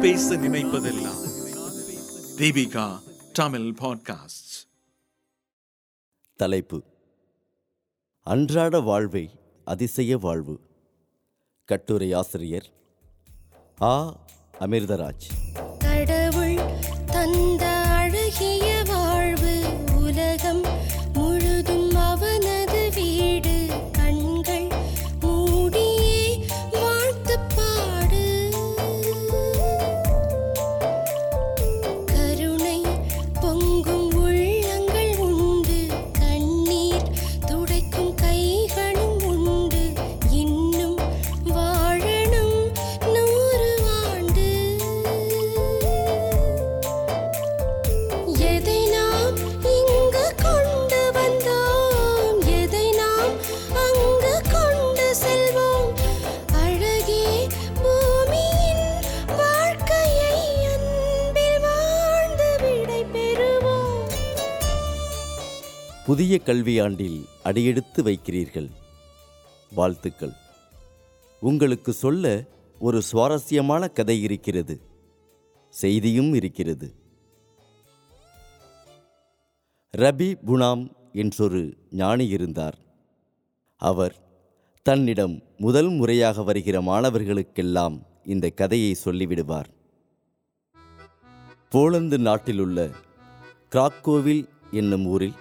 பேச நினைப்பதெல்லாம். தீபிகா தமிழ் பாட்காஸ்ட் தலைப்பு. அன்றாட வாழ்வை அதிசய வாழ்வு. கட்டுரை ஆசிரியர் ஆ. அமிர்தராஜ். புதிய கல்வியாண்டில் அடியெடுத்து வைக்கிறீர்கள். வாழ்த்துக்கள். உங்களுக்கு சொல்ல ஒரு சுவாரஸ்யமான கதை இருக்கிறது. செய்தியும் இருக்கிறது. ரபி புனாம் என்றொரு ஞானி இருந்தார். அவர் தன்னிடம் முதல் முறையாக வருகிற மாணவர்களுக்கெல்லாம் இந்த கதையை சொல்லிவிடுவார். போலந்து நாட்டிலுள்ள கிராக்கோவில் என்னும் ஊரில்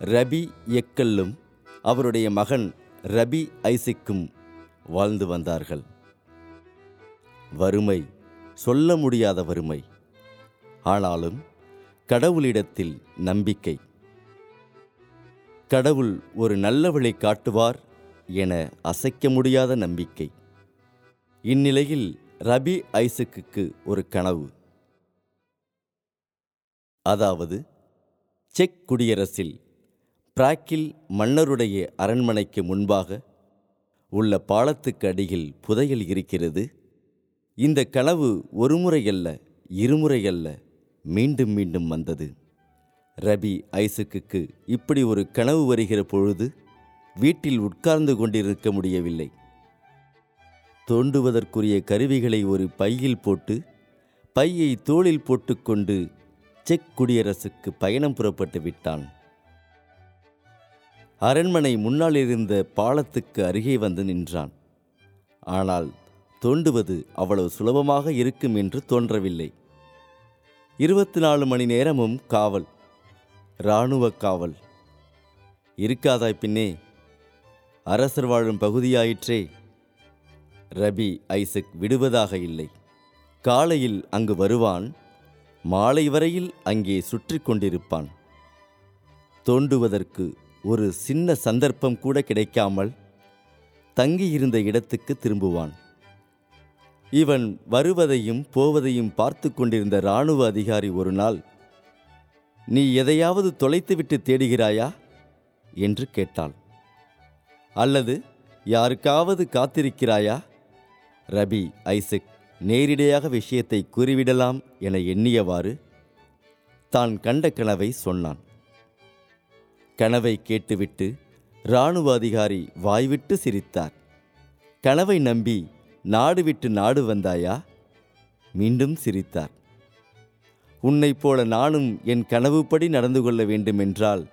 ரபி எக்கல்லும் அவருடைய மகன் ரபி ஐசிக்கும் வாழ்ந்து வந்தார்கள். வறுமை சொல்ல முடியாத வறுமை. ஆனாலும் கடவுளிடத்தில் நம்பிக்கை. கடவுள் ஒரு நல்ல வழி காட்டுவார் என அசைக்க முடியாத நம்பிக்கை. இந்நிலையில் ரபி ஐசக்குக்கு ஒரு கனவு. அதாவது செக் குடியரசில் பிராக்கில் மன்னருடைய அரண்மனைக்கு முன்பாக உள்ள பாலத்துக்கு அடியில் புதையல் இருக்கிறது. இந்த கனவு ஒருமுறையல்ல இருமுறையல்ல மீண்டும் மீண்டும் வந்தது. ரபி ஐசுக்கு இப்படி ஒரு கனவு வருகிற பொழுது வீட்டில் உட்கார்ந்து கொண்டிருக்க முடியவில்லை. தோண்டுவதற்குரிய கருவிகளை ஒரு பையில் போட்டு பையை தோளில் போட்டுக்கொண்டு செக் குடியரசுக்கு பயணம் புறப்பட்டு விட்டான். அரண்மனை முன்னால் இருந்த பாலத்துக்கு அருகே வந்து நின்றான். ஆனால் தோண்டுவது அவ்வளவு சுலபமாக இருக்கும் என்று தோன்றவில்லை. இருபத்தி நாலு மணி நேரமும் காவல் இராணுவ காவல். இருக்காதாய் பின்னே அரசர் வாழும் பகுதியாயிற்றே. ரபி ஐசக் விடுவதாக இல்லை. காலையில் அங்கு வருவான் மாலை வரையில் அங்கே சுற்றி கொண்டிருப்பான். தோண்டுவதற்கு ஒரு சின்ன சந்தர்ப்பம் கூட கிடைக்காமல் தங்கியிருந்த இடத்துக்கு திரும்புவான். இவன் வருவதையும் போவதையும் பார்த்து கொண்டிருந்த இராணுவ அதிகாரி ஒரு நாள் நீ எதையாவது தொலைத்துவிட்டு தேடுகிறாயா? என்று கேட்டாள் அல்லது யாருக்காவது காத்திருக்கிறாயா? ரபி ஐசக் நேரிடையாக விஷயத்தை கூறிவிடலாம் என எண்ணியவாறு தான் கண்ட கனவை சொன்னான். கனவை கேட்டுவிட்டு இராணுவ அதிகாரி வாய்விட்டு சிரித்தார். கனவை நம்பி நாடு விட்டு நாடு வந்தாயா? மீண்டும் சிரித்தார். உன்னைப் போல நானும் என் கனவுப்படி நடந்து கொள்ள வேண்டுமென்றால்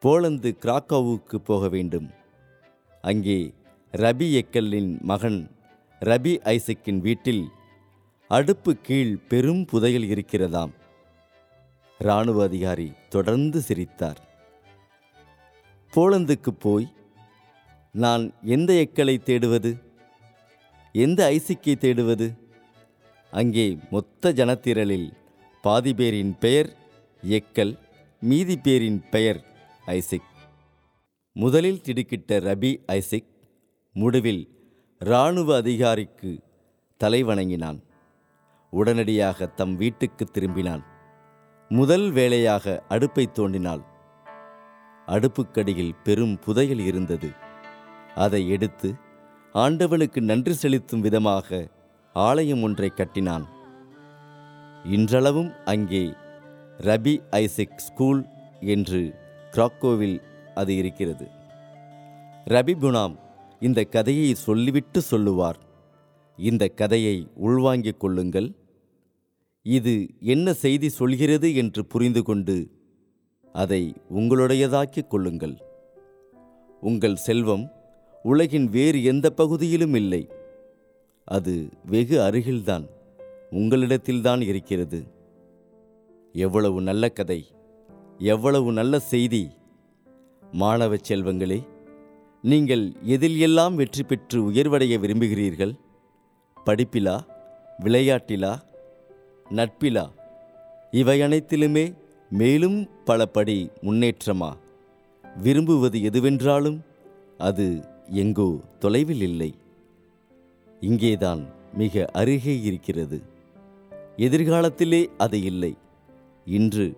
போலந்து கிராக்கோவுக்கு போக வேண்டும். அங்கே ரபி எக்கல்லின் மகன் ரபி ஐசக்கின் வீட்டில் அடுப்பு கீழ் பெரும் புதையல் இருக்கிறதாம். இராணுவ அதிகாரி தொடர்ந்து சிரித்தார். போலந்துக்கு போய் நான் எந்த எக்களை தேடுவது? எந்த ஐசிக்கை தேடுவது? அங்கே மொத்த ஜனத்திரளில் பாதி பேரின் பெயர் எக்கல் மீதி பேரின் பெயர் ஐசிக். முதலில் திடுக்கிட்ட ரபி ஐசிக் முடிவில் இராணுவ அதிகாரிக்கு தலை வணங்கினான். உடனடியாக தம் வீட்டுக்கு திரும்பினான். முதல் வேளையாக அடுப்பை தோண்டினாள். அடுப்புக்கடியில் பெரும் புதையல் இருந்தது. அதை எடுத்து ஆண்டவனுக்கு நன்றி செலுத்தும் விதமாக ஆலயம் ஒன்றை கட்டினான். இன்றளவும் அங்கே ரபி ஐசக் ஸ்கூல் என்று கிராக்கோவில் அது இருக்கிறது. ரபி குணாம் இந்த கதையை சொல்லிவிட்டு சொல்லுவார். இந்த கதையை உள்வாங்கிக் கொள்ளுங்கள். இது என்ன செய்தி சொல்கிறது என்று புரிந்து கொண்டு அதை உங்களுடையதாக்கிக் கொள்ளுங்கள். உங்கள் செல்வம் உலகின் வேறு எந்த பகுதியிலும் இல்லை. அது வெகு அருகில்தான் உங்களிடத்தில்தான் இருக்கிறது. எவ்வளவு நல்ல கதை எவ்வளவு நல்ல செய்தி. மாணவ செல்வங்களே நீங்கள் எதில் எல்லாம் வெற்றி பெற்று உயர்வடைய விரும்புகிறீர்கள்? படிப்பிலா விளையாட்டிலா நட்பிலா இவை அனைத்திலுமே மேலும் பல படி முன்னேற்றமா? விரும்புவது எதுவென்றாலும் அது எங்கோ தொலைவில் இல்லை. இங்கேதான் மிக அருகே இருக்கிறது. எதிர்காலத்திலே அது இல்லை. இன்று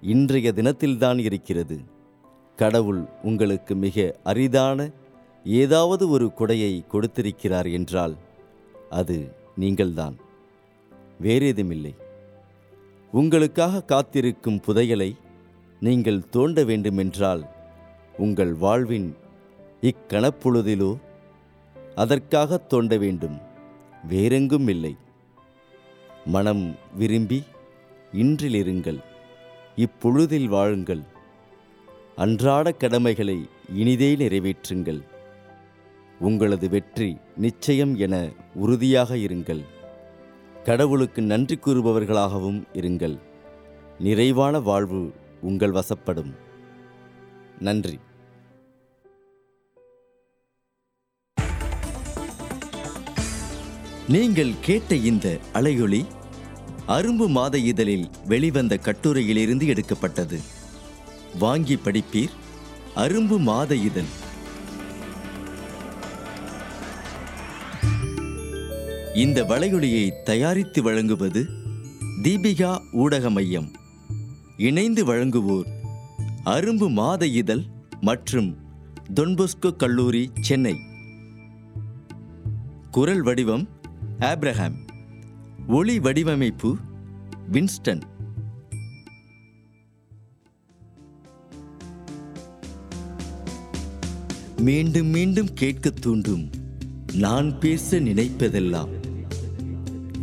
இன்றைய தினத்தில்தான் இருக்கிறது. கடவுள் உங்களுக்கு மிக அரிதான ஏதாவது ஒரு கொடையை கொடுத்திருக்கிறார் என்றால் அது நீங்கள்தான். வேறேதுமில்லை. உங்களுக்காக காத்திருக்கும் புதையலை நீங்கள் தோண்ட வேண்டுமென்றால் உங்கள் வாழ்வின் இக்கணப்பொழுதிலோ அதற்காக தோண்ட வேண்டும். வேறெங்கும் இல்லை. மனம் விரும்பி இன்றிலிருங்கள். இப்பொழுதில் வாழுங்கள். அன்றாட கடமைகளை இனிதே நிறைவேற்றுங்கள். உங்களது வெற்றி நிச்சயம் என உறுதியாக இருங்கள். கடவுளுக்கு நன்றி கூறுபவர்களாகவும் இருங்கள். நிறைவான வாழ்வு உங்கள் வசப்படும். நன்றி. நீங்கள் கேட்ட இந்த அலையொளி அரும்பு மாத இதழில் வெளிவந்த கட்டுரையிலிருந்து எடுக்கப்பட்டது. வாங்கி படிப்பீர் அரும்பு மாத இதழ். இந்த வளையொலியை தயாரித்து வழங்குவது தீபிகா ஊடக மையம். இணைந்து வழங்குவோர் அரும்பு மாத இதழ் மற்றும் தொன்பொஸ்கோ கல்லூரி சென்னை. குரல் வடிவம் ஆப்ரஹாம். ஒளி வடிவமைப்பு வின்ஸ்டன். மீண்டும் மீண்டும் கேட்கத் தூண்டும் நான் பேச நினைப்பதெல்லாம்.